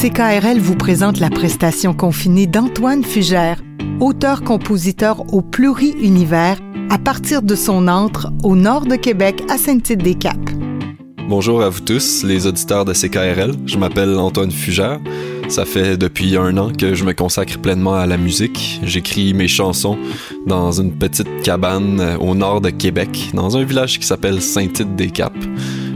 CKRL vous présente la prestation confinée d'Antoine Fugère, auteur-compositeur au pluri-univers, à partir de son antre au nord de Québec à Saint-Tite-des-Caps. Bonjour à vous tous, les auditeurs de CKRL. Je m'appelle Antoine Fugère. Ça fait depuis un an que je me consacre pleinement à la musique. J'écris mes chansons dans une petite cabane au nord de Québec, dans un village qui s'appelle Saint-Tite-des-Caps.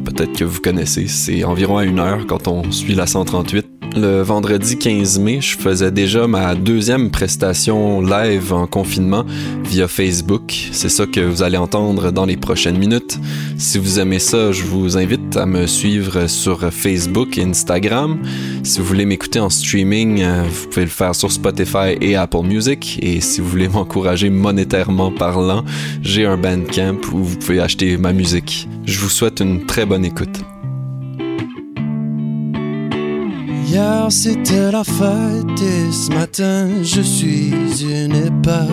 Peut-être que vous connaissez, c'est environ une heure quand on suit la 138 le vendredi 15 mai, je faisais déjà ma deuxième prestation live en confinement via Facebook. C'est ça que vous allez entendre dans les prochaines minutes. Si vous aimez ça, je vous invite à me suivre sur Facebook et Instagram. Si vous voulez m'écouter en streaming, euh, vous pouvez le faire sur Spotify et Apple Music. Et si vous voulez m'encourager monétairement parlant, j'ai un Bandcamp où vous pouvez acheter ma musique. Je vous souhaite une très bonne écoute. Hier c'était la fête et ce matin je suis une épave.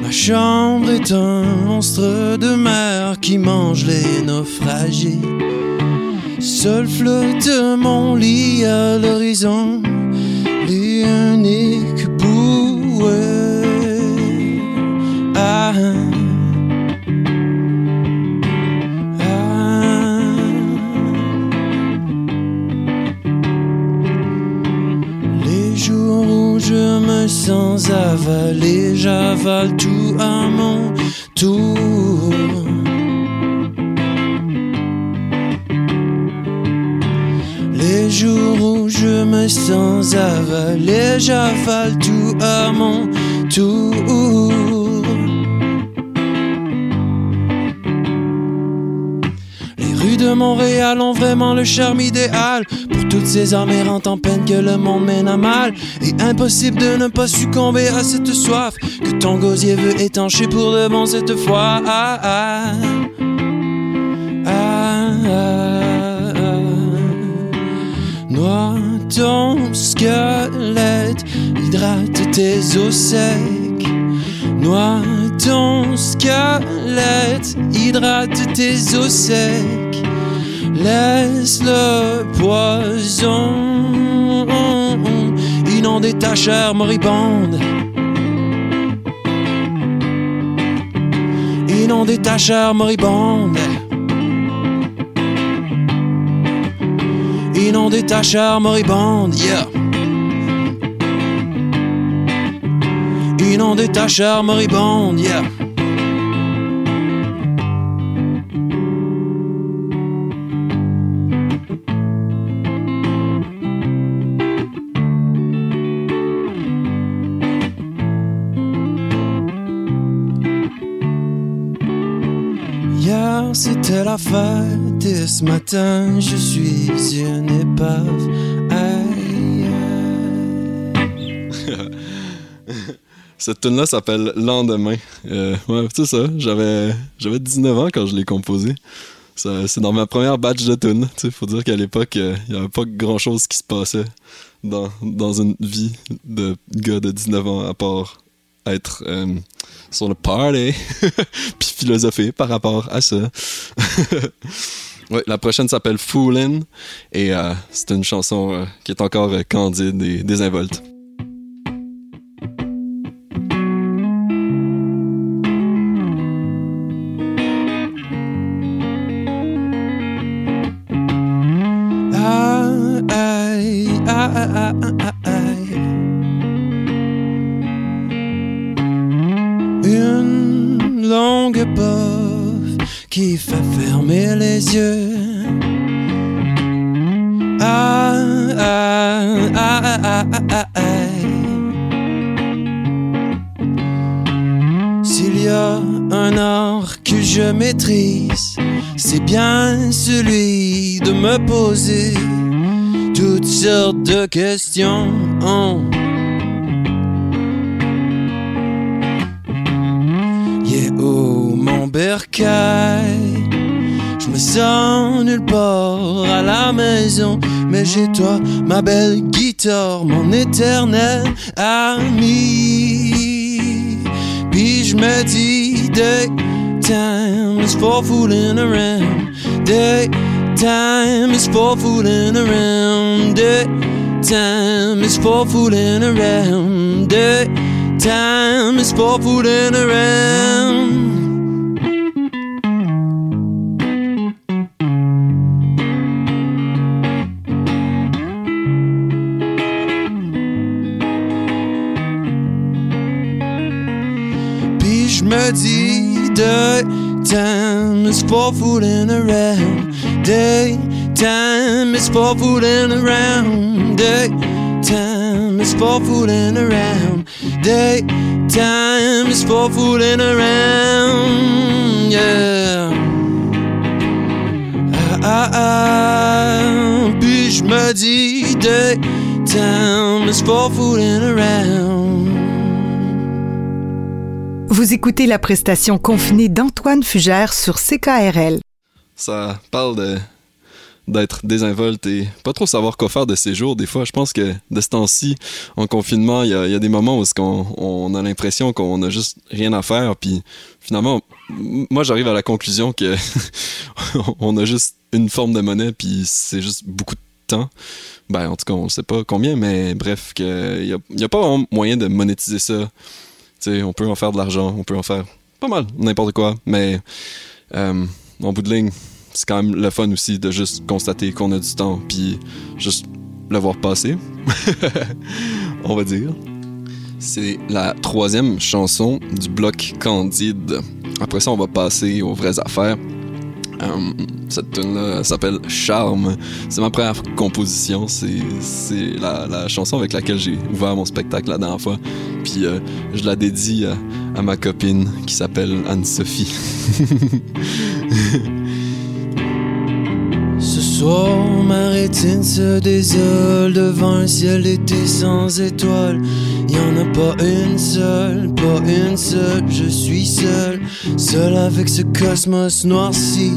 Ma chambre est un monstre de mer qui mange les naufragés. Seul flotte mon lit à l'horizon, avaler, j'avale tout à mon tour. Les jours où je me sens avaler, j'avale tout à mon tour. Les rues de Montréal ont vraiment le charme idéal toutes ces âmes errantes en peine que le monde mène à mal. Et impossible de ne pas succomber à cette soif que ton gosier veut étancher pour de bon cette fois. Ah, ah, ah, Noie ton squelette, hydrate tes os secs. Noie ton squelette, hydrate tes os secs. Laisse le poison inonder ta chair moribonde. Inonder ta chair moribonde. Inonder ta chair moribonde, yeah. Inonder ta chair moribonde, yeah. La fête et ce matin je suis une épave. Cette tune là s'appelle Lendemain. Euh, ouais, c'est ça. J'avais, j'avais 19 ans quand je l'ai composée. C'est dans ma première batch de tunes. Il faut dire qu'à l'époque, euh, il n'y avait pas grand chose qui se passait dans, dans une vie de gars de 19 ans à part être euh, sur le party, puis philosopher par rapport à ça. ouais, la prochaine s'appelle Foolin' et euh, c'est une chanson euh, qui est encore candide et désinvolte. De questions. Je me sens nulle part à la maison, mais j'ai toi, ma belle guitare, mon éternel ami. Puis je me dis, time is for fooling around. Time is for fooling around. Eh? Time is for fooling around. Eh? Time is for fooling around. Puis je me dis, eh, daytime is for fooling around. Daytime is for fooling around. Daytime is for fooling around. Daytime is for fooling around. Yeah. Ah, ah, ah. Puis je me dis, daytime is for fooling around. Vous écoutez la prestation confinée d'Antoine Fugère sur CKRL. Ça parle de d'être désinvolte et pas trop savoir quoi faire de ces jours. Des fois, je pense que de ce temps-ci, en confinement, il y a, des moments où on, a l'impression qu'on a juste rien à faire. Puis finalement, moi, j'arrive à la conclusion que on a juste une forme de monnaie, puis c'est juste beaucoup de temps. Ben, en tout cas, on sait pas combien, mais bref, qu'il y a, il y a pas vraiment moyen de monétiser ça. Tu sais, on peut en faire de l'argent, on peut en faire pas mal, n'importe quoi, mais euh, en bout de ligne, c'est quand même le fun aussi de juste constater qu'on a du temps, puis juste le voir passer, on va dire. C'est la troisième chanson du bloc Candide. Après ça, on va passer aux vraies affaires. Euh, cette tune là s'appelle Charme. C'est ma première composition. C'est la, chanson avec laquelle j'ai ouvert mon spectacle la dernière fois. Puis euh, je la dédie à, à ma copine qui s'appelle Anne-Sophie. Ce soir, ma rétine se désole devant un ciel d'été sans étoiles. Y en a pas une seule, pas une seule. Je suis seul, seul avec ce cosmos noirci.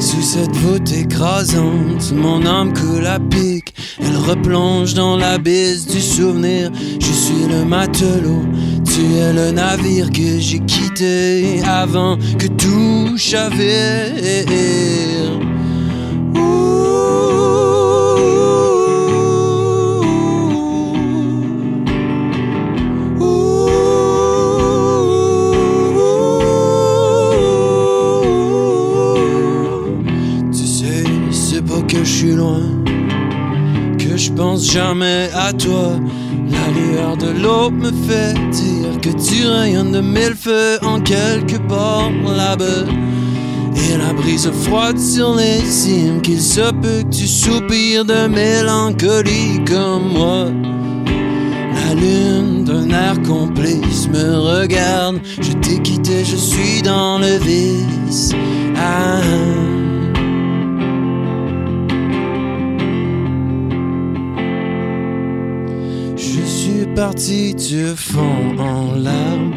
Sous cette voûte écrasante, mon âme coule à pic. Elle replonge dans l'abysse du souvenir. Je suis le matelot, tu es le navire que j'ai quitté avant que tout chavire. Jamais à toi. La lueur de l'aube me fait dire que tu rayonnes de mille feux en quelque part là-bas. Et la brise froide sur les cimes, qu'il se peut que tu soupires de mélancolie comme moi. La lune d'un air complice me regarde, je t'ai quitté, je suis dans le vice. Ah. Suis parti du fond en larmes.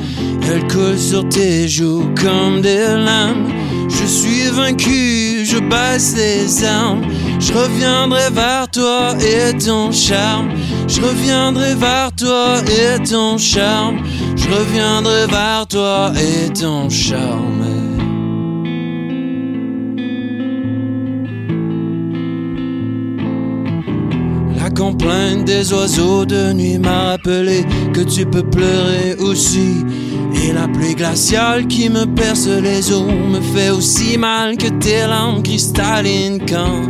Elle coule sur tes joues comme des lames. Je suis vaincu, je baisse les armes. Je reviendrai vers toi et ton charme. Je reviendrai vers toi et ton charme. Je reviendrai vers toi et ton charme. La complainte des oiseaux de nuit m'a rappelé que tu peux pleurer aussi. Et la pluie glaciale qui me perce les os me fait aussi mal que tes larmes cristallines quand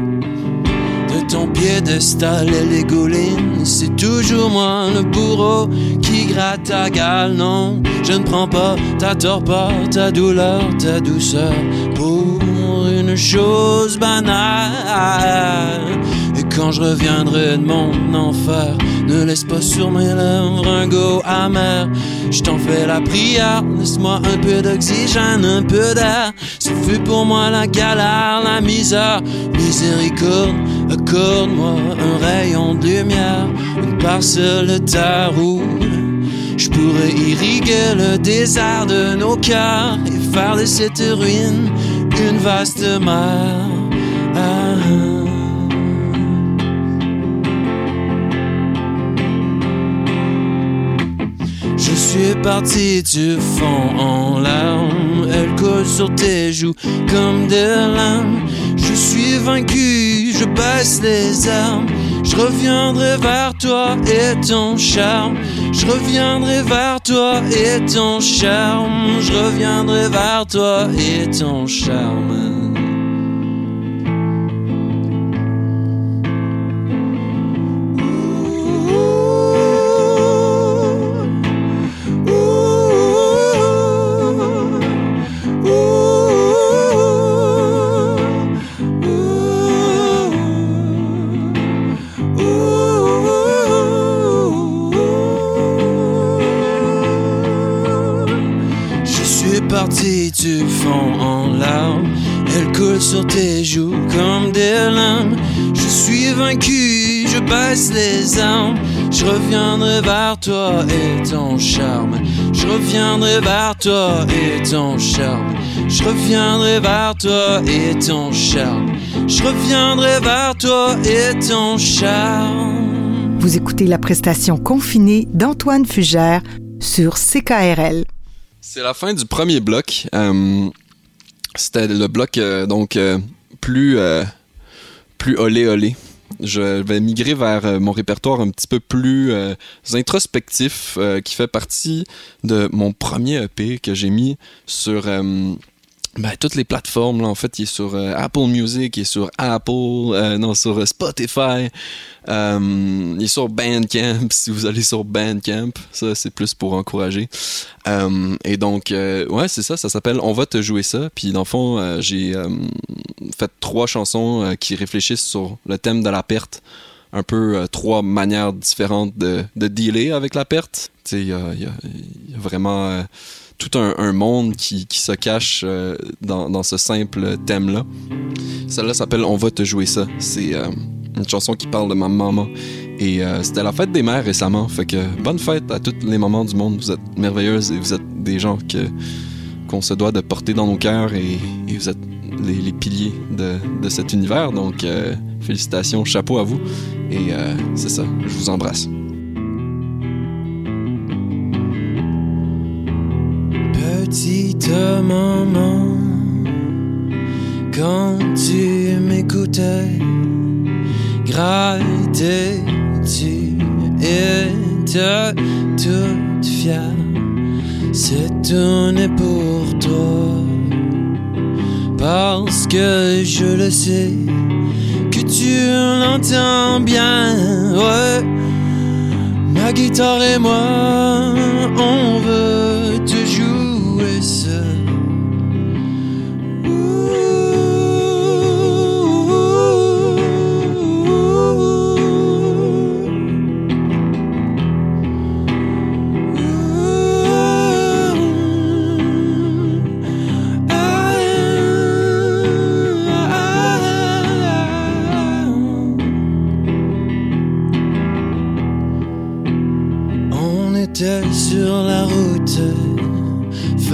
de ton piédestal elle égouline. C'est toujours moi le bourreau qui gratte ta gale. Non, je ne prends pas ta torpeur, ta douleur, ta douceur pour une chose banale. Quand je reviendrai de mon enfer, ne laisse pas sur mes lèvres un goût amer. Je t'en fais la prière, laisse-moi un peu d'oxygène, un peu d'air. Ce fut pour moi la galère, la misère. Miséricorde, accorde-moi un rayon de lumière, une parcelle de terre où je pourrais irriguer le désert de nos cœurs et faire de cette ruine une vaste mer. Suis parti du fond en larmes, elle colle sur tes joues comme des lames. Je suis vaincu, je baisse les armes, Je reviendrai vers toi et ton charme. Je reviendrai vers toi et ton charme. Je reviendrai vers toi et ton charme. Toi et ton charme. Je reviendrai vers toi et ton charme. Je reviendrai vers toi et ton charme. Je reviendrai vers toi et ton charme. Vous écoutez la prestation confinée d'Antoine Fugère sur CKRL. C'est la fin du premier bloc. Euh, c'était le bloc euh, donc euh, plus euh, plus olé olé. Je vais migrer vers mon répertoire un petit peu plus introspectif qui fait partie de mon premier EP que j'ai mis sur ben, toutes les plateformes, là, en fait, il est sur euh, Apple Music, il est sur Apple, euh, non, sur euh, Spotify, il est sur Bandcamp, si vous allez sur Bandcamp, ça, c'est plus pour encourager. et donc, ouais, c'est ça, ça s'appelle On va te jouer ça, puis dans le fond, j'ai fait trois chansons qui réfléchissent sur le thème de la perte, un peu trois manières différentes de, de dealer avec la perte. Tu sais, il y a, y a, vraiment tout un, monde qui, se cache euh, dans, ce simple thème-là. Celle-là s'appelle On va te jouer ça. C'est euh, une chanson qui parle de ma maman. Et euh, c'était la fête des mères récemment. Fait que bonne fête à toutes les mamans du monde. Vous êtes merveilleuses et vous êtes des gens que qu'on se doit de porter dans nos cœurs et, vous êtes les, piliers de, de, cet univers. Donc félicitations, chapeau à vous. Et c'est ça, je vous embrasse. Petite maman, quand tu m'écoutais, grattais tu étais toute fière. C'est tourné pour toi, parce que je le sais, que tu l'entends bien, ouais. Ma guitare et moi, on veut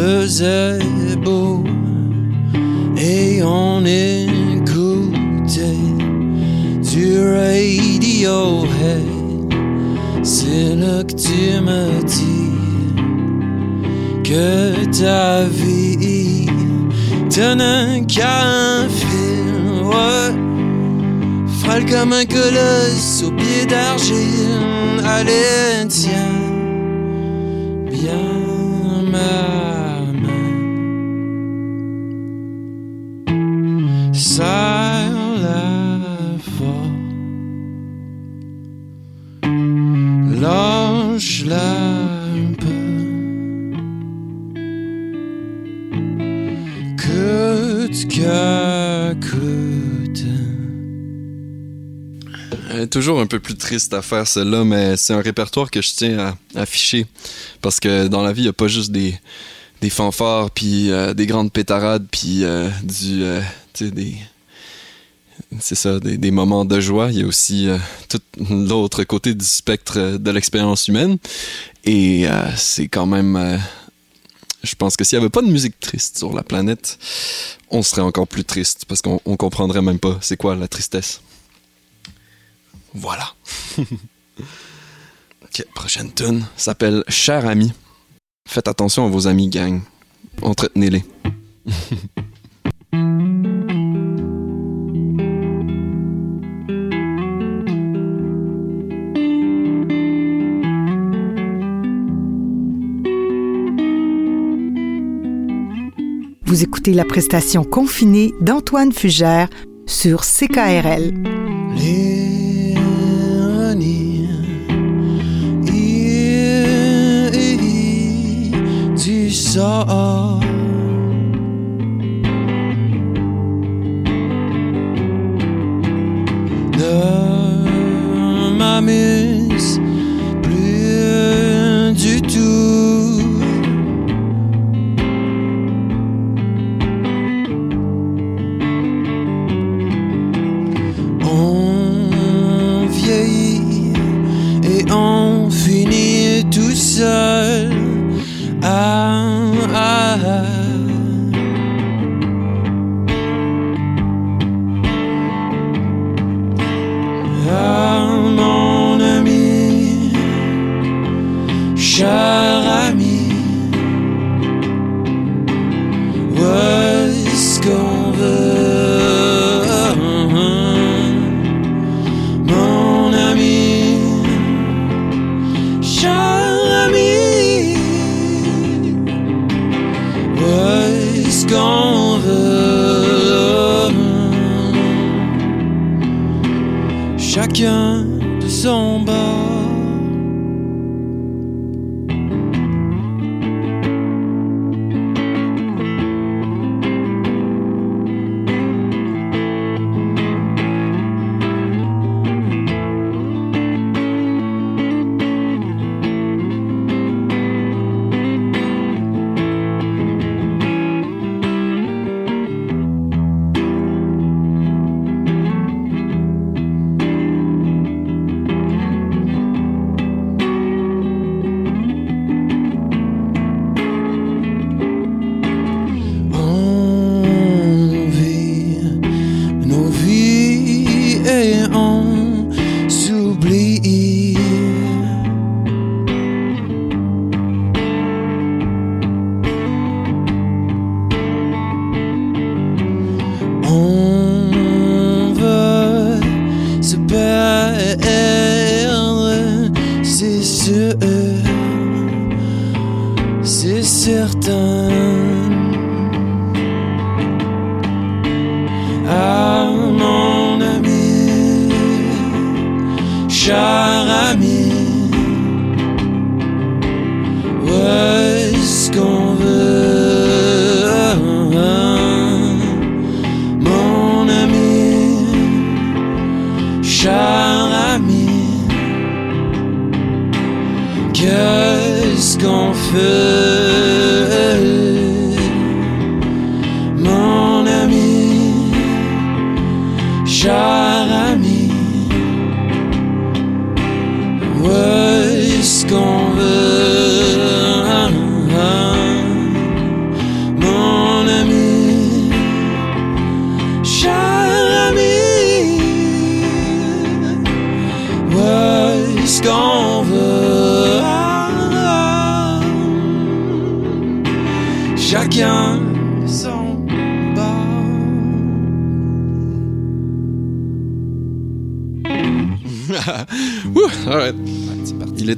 faisait beau et on écoutait du Radiohead. C'est là que tu me dis que ta vie tenait qu'un fil. Ouais. Frêle comme un colosse au pied d'argile. Allez, tiens bien toujours un peu plus triste à faire celle-là, mais c'est un répertoire que je tiens à afficher. Parce que dans la vie, il n'y a pas juste des, fanfares, puis euh, des grandes pétarades, puis euh. Euh, des. C'est ça, des, des, moments de joie. Il y a aussi tout l'autre côté du spectre de l'expérience humaine. Et c'est quand même. je pense que s'il n'y avait pas de musique triste sur la planète, on serait encore plus triste parce qu'on comprendrait même pas c'est quoi la tristesse. Voilà. ok, prochaine tune s'appelle Cher ami. Faites attention à vos amis, gang. Entretenez-les. Vous écoutez la prestation confinée d'Antoine Fugère sur CKRL. Tu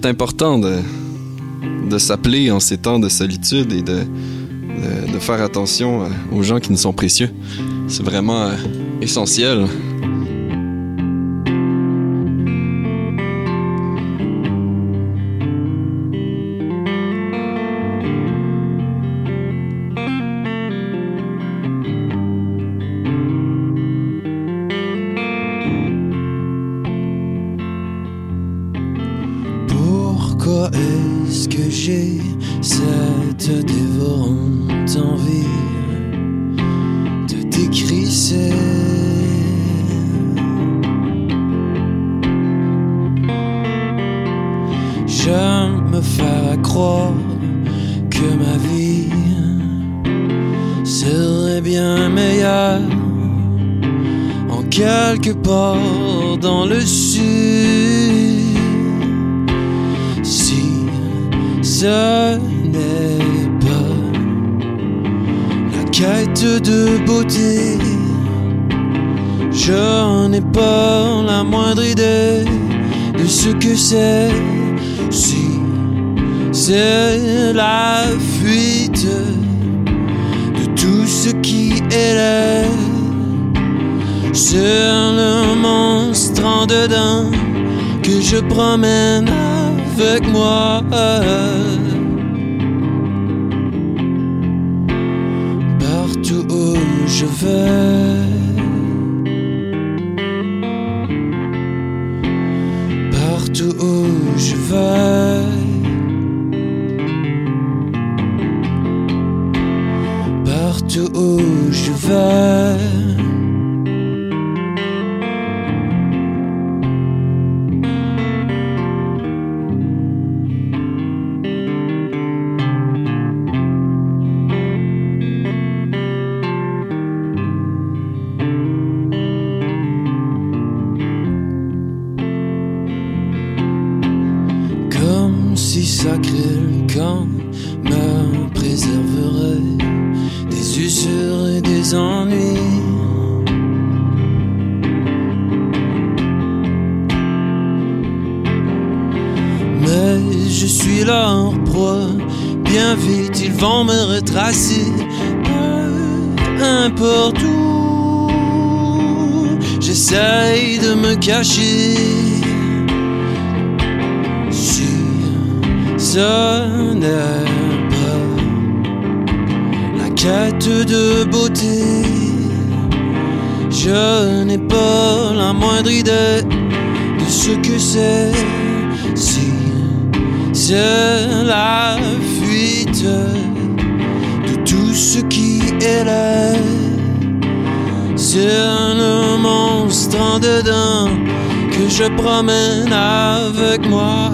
important de, s'appeler en ces temps de solitude et de faire attention euh, aux gens qui nous sont précieux. C'est vraiment euh, essentiel. Est-ce que j'ai cette dévorante envie de décrisser Je me faire croire que ma vie serait bien meilleure en quelque part dans le sud. Ce n'est pas la quête de beauté, je n'ai pas la moindre idée de ce que c'est. Si c'est la fuite de tout ce qui est là. Sur le monstre en dedans que je promène avec moi. Où je vais. N'est pas la quête de beauté, je n'ai pas la moindre idée de ce que c'est. Si c'est la fuite de tout ce qui est là, c'est le monstre en dedans que je promène avec moi.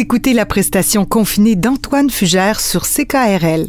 Écoutez la prestation confinée d'Antoine Fugère sur CKRL.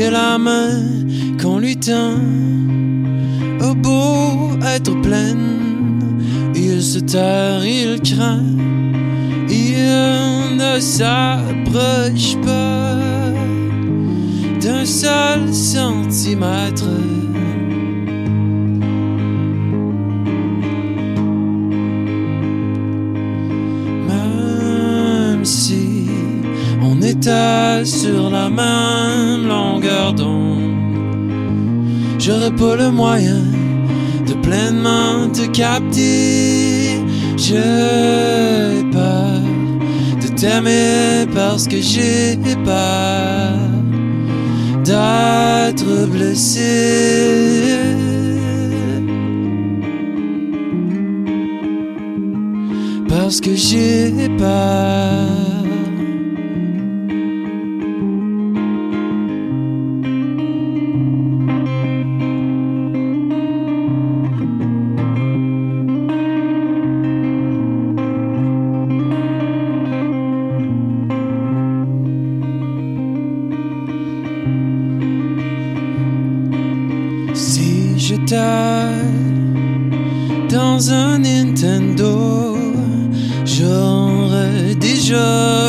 Et la main qu'on lui tend a beau être pleine, il se terre, il craint. Il ne s'approche pas d'un seul centimètre. Sur la même longueur d'onde, j'aurais pas le moyen de pleinement te capter. J'ai peur de t'aimer parce que j'ai peur d'être blessé. Parce que j'ai peur.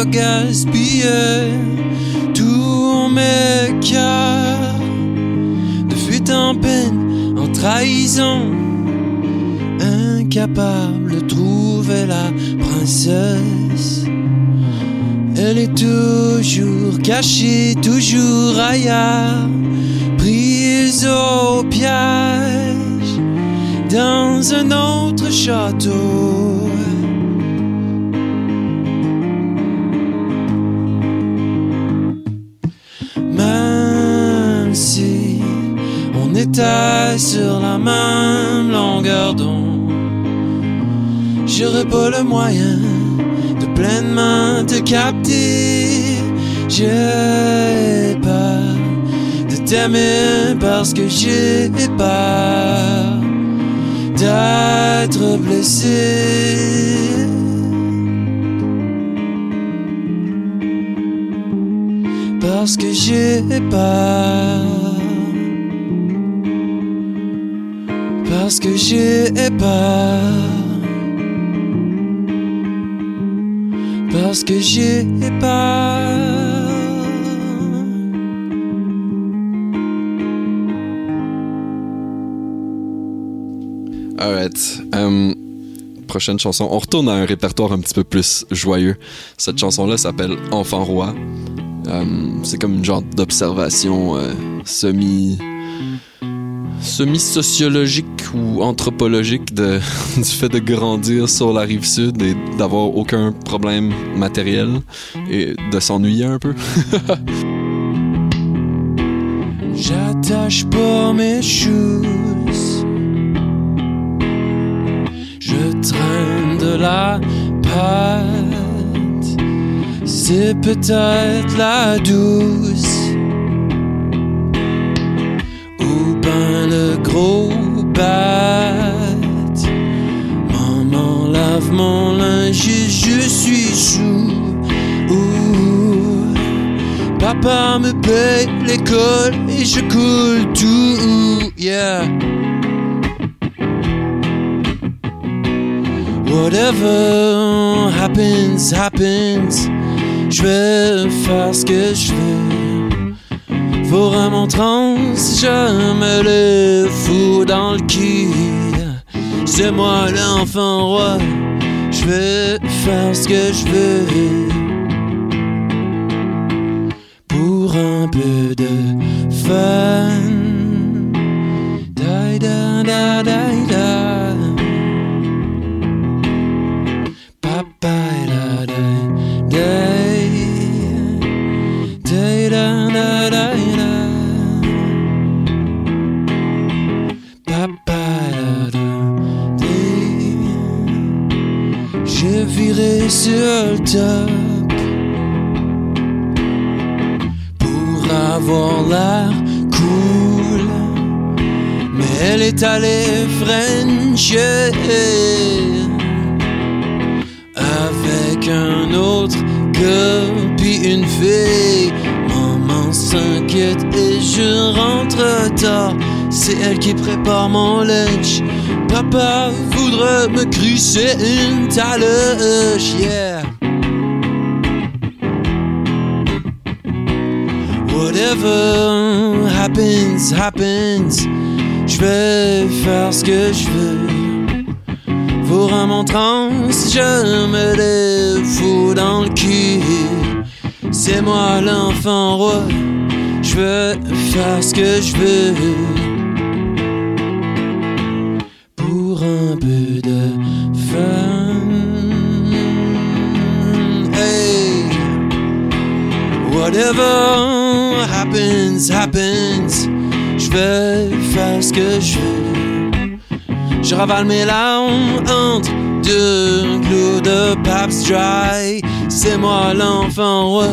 Gaspillé tous mes cœurs de fuite en peine, en trahison, incapable de trouver la princesse. Elle est toujours cachée, toujours ailleurs, prise au piège dans un autre château. Sur la même longueur d'onde, j'aurais pas le moyen de pleinement te capter. J'ai peur de t'aimer parce que j'ai peur d'être blessé. Parce que j'ai peur. Parce que j'ai peur. Parce que j'ai peur. Alright. Um, prochaine chanson. On retourne à un répertoire un petit peu plus joyeux. Cette chanson-là s'appelle Enfant roi. Um, c'est comme une genre d'observation euh, semi semi-sociologique ou anthropologique de, du fait de grandir sur la rive sud et d'avoir aucun problème matériel et de s'ennuyer un peu. J'attache pas mes shoes. Je traîne de la pâte. C'est peut-être la douce. Le gros bat. Maman lave mon linge je suis sous. Ouh. Papa me paye l'école et je coule tout. Yeah. Whatever happens, happens. Je vais faire ce que je veux. Vraiment trans, je me le fous dans le cul. C'est moi l'enfant roi. Je vais faire ce que je veux. Pour avoir l'air cool. Mais elle est allée frencher avec un autre gars puis une fille. Maman s'inquiète et je rentre tard. C'est elle qui prépare mon lunch. Papa me crisser une taloche, yeah. Whatever happens, happens. Je vais faire ce que je veux. Pour un montrant, je me les fous dans le cul. C'est moi l'enfant roi. Je veux faire ce que je veux. Whatever happens, happens. Je vais faire ce que je veux. Je ravale mes larmes entre deux clous de Pabst Dry. C'est moi l'enfant roi.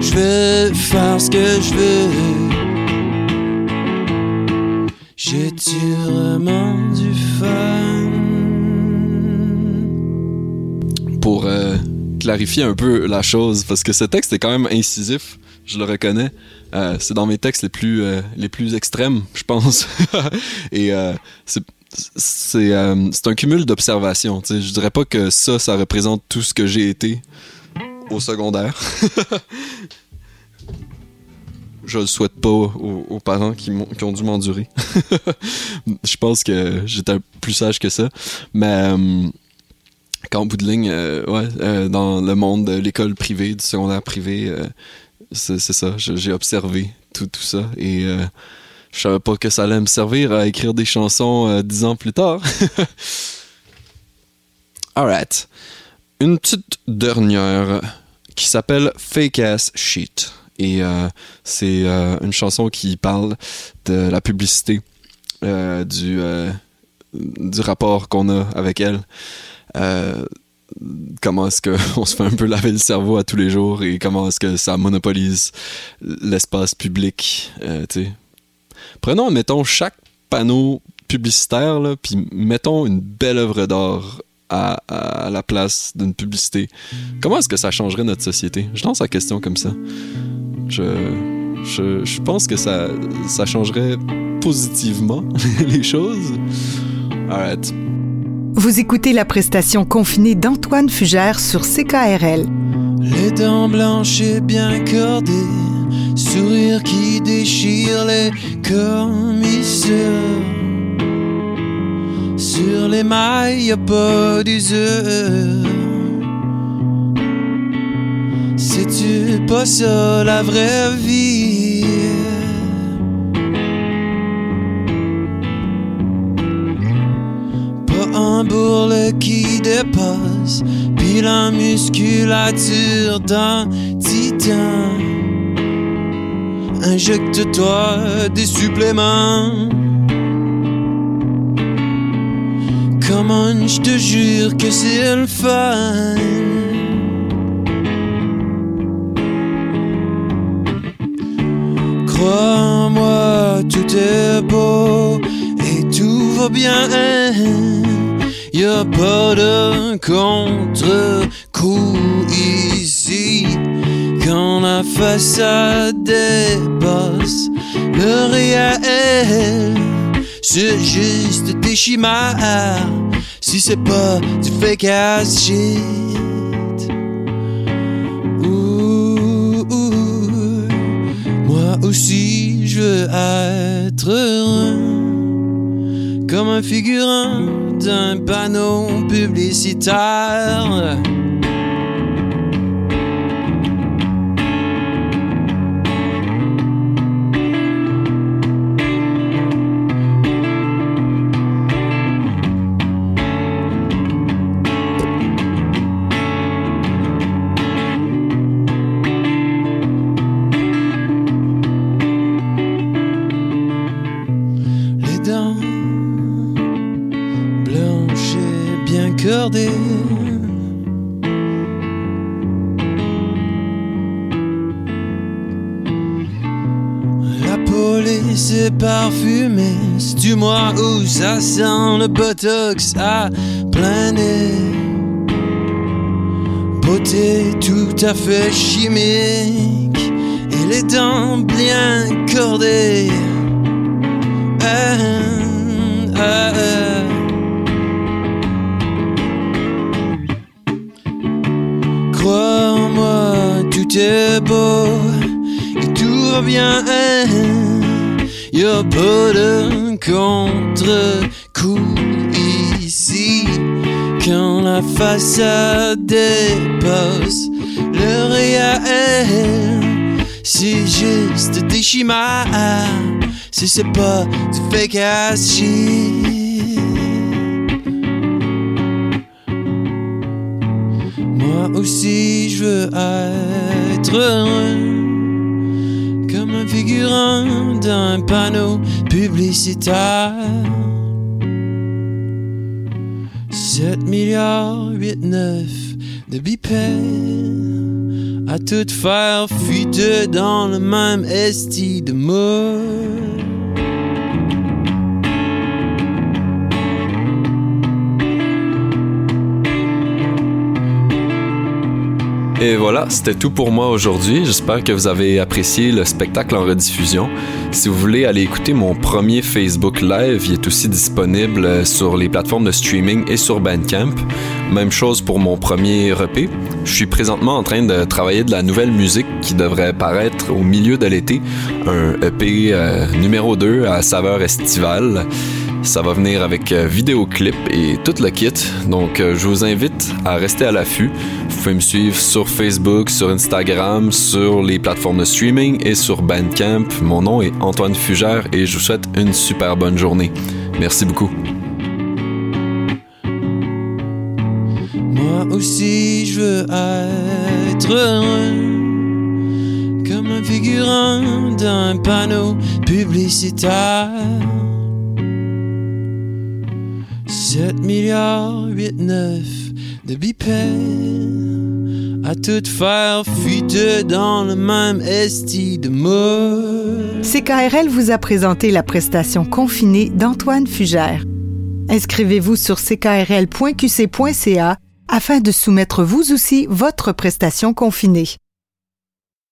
Je vais faire ce que je veux. J'ai-tu vraiment du fun? Pour euh, clarifier un peu la chose, parce que ce texte est quand même incisif, je le reconnais. Euh, c'est dans mes textes les plus, euh, les plus extrêmes, je pense. Et euh, c'est c'est un cumul d'observations. Je dirais pas que ça, ça représente tout ce que j'ai été au secondaire. je le souhaite pas aux, parents qui, qui, ont dû m'endurer. je pense que j'étais plus sage que ça. Mais euh, au bout de ligne, euh, ouais, euh, dans le monde de l'école privée, du secondaire privé, c'est ça. J'ai observé tout, tout ça. Et je savais pas que ça allait me servir à écrire des chansons dix ans plus tard. Alright. Une petite dernière qui s'appelle Fake Ass Sheet. Et euh, c'est euh, une chanson qui parle de la publicité, euh, du, du rapport qu'on a avec elle. Comment est-ce qu'on se fait un peu laver le cerveau à tous les jours et comment est-ce que ça monopolise l'espace public. Prenons, mettons, chaque panneau publicitaire, puis mettons une belle œuvre d'art à, à, la place d'une publicité. Comment est-ce que ça changerait notre société? Je lance la question comme ça. Je, je, pense que ça, ça changerait positivement les choses. Alright. Vous écoutez la prestation confinée d'Antoine Fugère sur CKRL. Les dents blanches et bien cordées, sourire qui déchire les commissaires. Sur les mailles, y'a pas d'usure. C'est-tu pas ça la vraie vie? Dépasse, puis la musculature d'un titan. Injecte-toi des suppléments. Comment je te jure que c'est le fun. Crois-moi, tout est beau et tout va bien. Y a pas de contre-coup ici. Quand la façade dépasse le réel, c'est juste des chimères. Si c'est pas du fake ass shit. aussi je veux être heureux comme un figurant d'un panneau publicitaire. Ça sent le botox à plein. Beauté tout à fait chimique et les dents bien cordées. Ah, ah. Crois-moi, tout est beau et tout va bien. Y'a pas de contre-coup ici quand la façade dépasse le réel. C'est juste des chimères, si c'est pas du fake ass shit. Moi aussi je veux être heureux figurant d'un panneau publicitaire. 7 milliards 8 9 de bipèdes à tout faire fuiter dans le même esti de mode. Et voilà, c'était tout pour moi aujourd'hui. J'espère que vous avez apprécié le spectacle en rediffusion. Si vous voulez aller écouter mon premier Facebook Live, il est aussi disponible sur les plateformes de streaming et sur Bandcamp. Même chose pour mon premier EP. Je suis présentement en train de travailler de la nouvelle musique qui devrait paraître au milieu de l'été, un EP euh, numéro 2 à saveur estivale. Ça va venir avec euh, vidéoclip et tout le kit. Donc, euh, je vous invite à rester à l'affût. Pouvez me suivre sur Facebook, sur Instagram, sur les plateformes de streaming et sur Bandcamp. Mon nom est Antoine Fugère et je vous souhaite une super bonne journée. Merci beaucoup. Moi aussi, je veux être heureux, comme un figurant d'un panneau publicitaire. 7 milliards 8 9 CKRL vous a présenté la prestation confinée d'Antoine Fugère. Inscrivez-vous sur ckrl.qc.ca afin de soumettre vous aussi votre prestation confinée.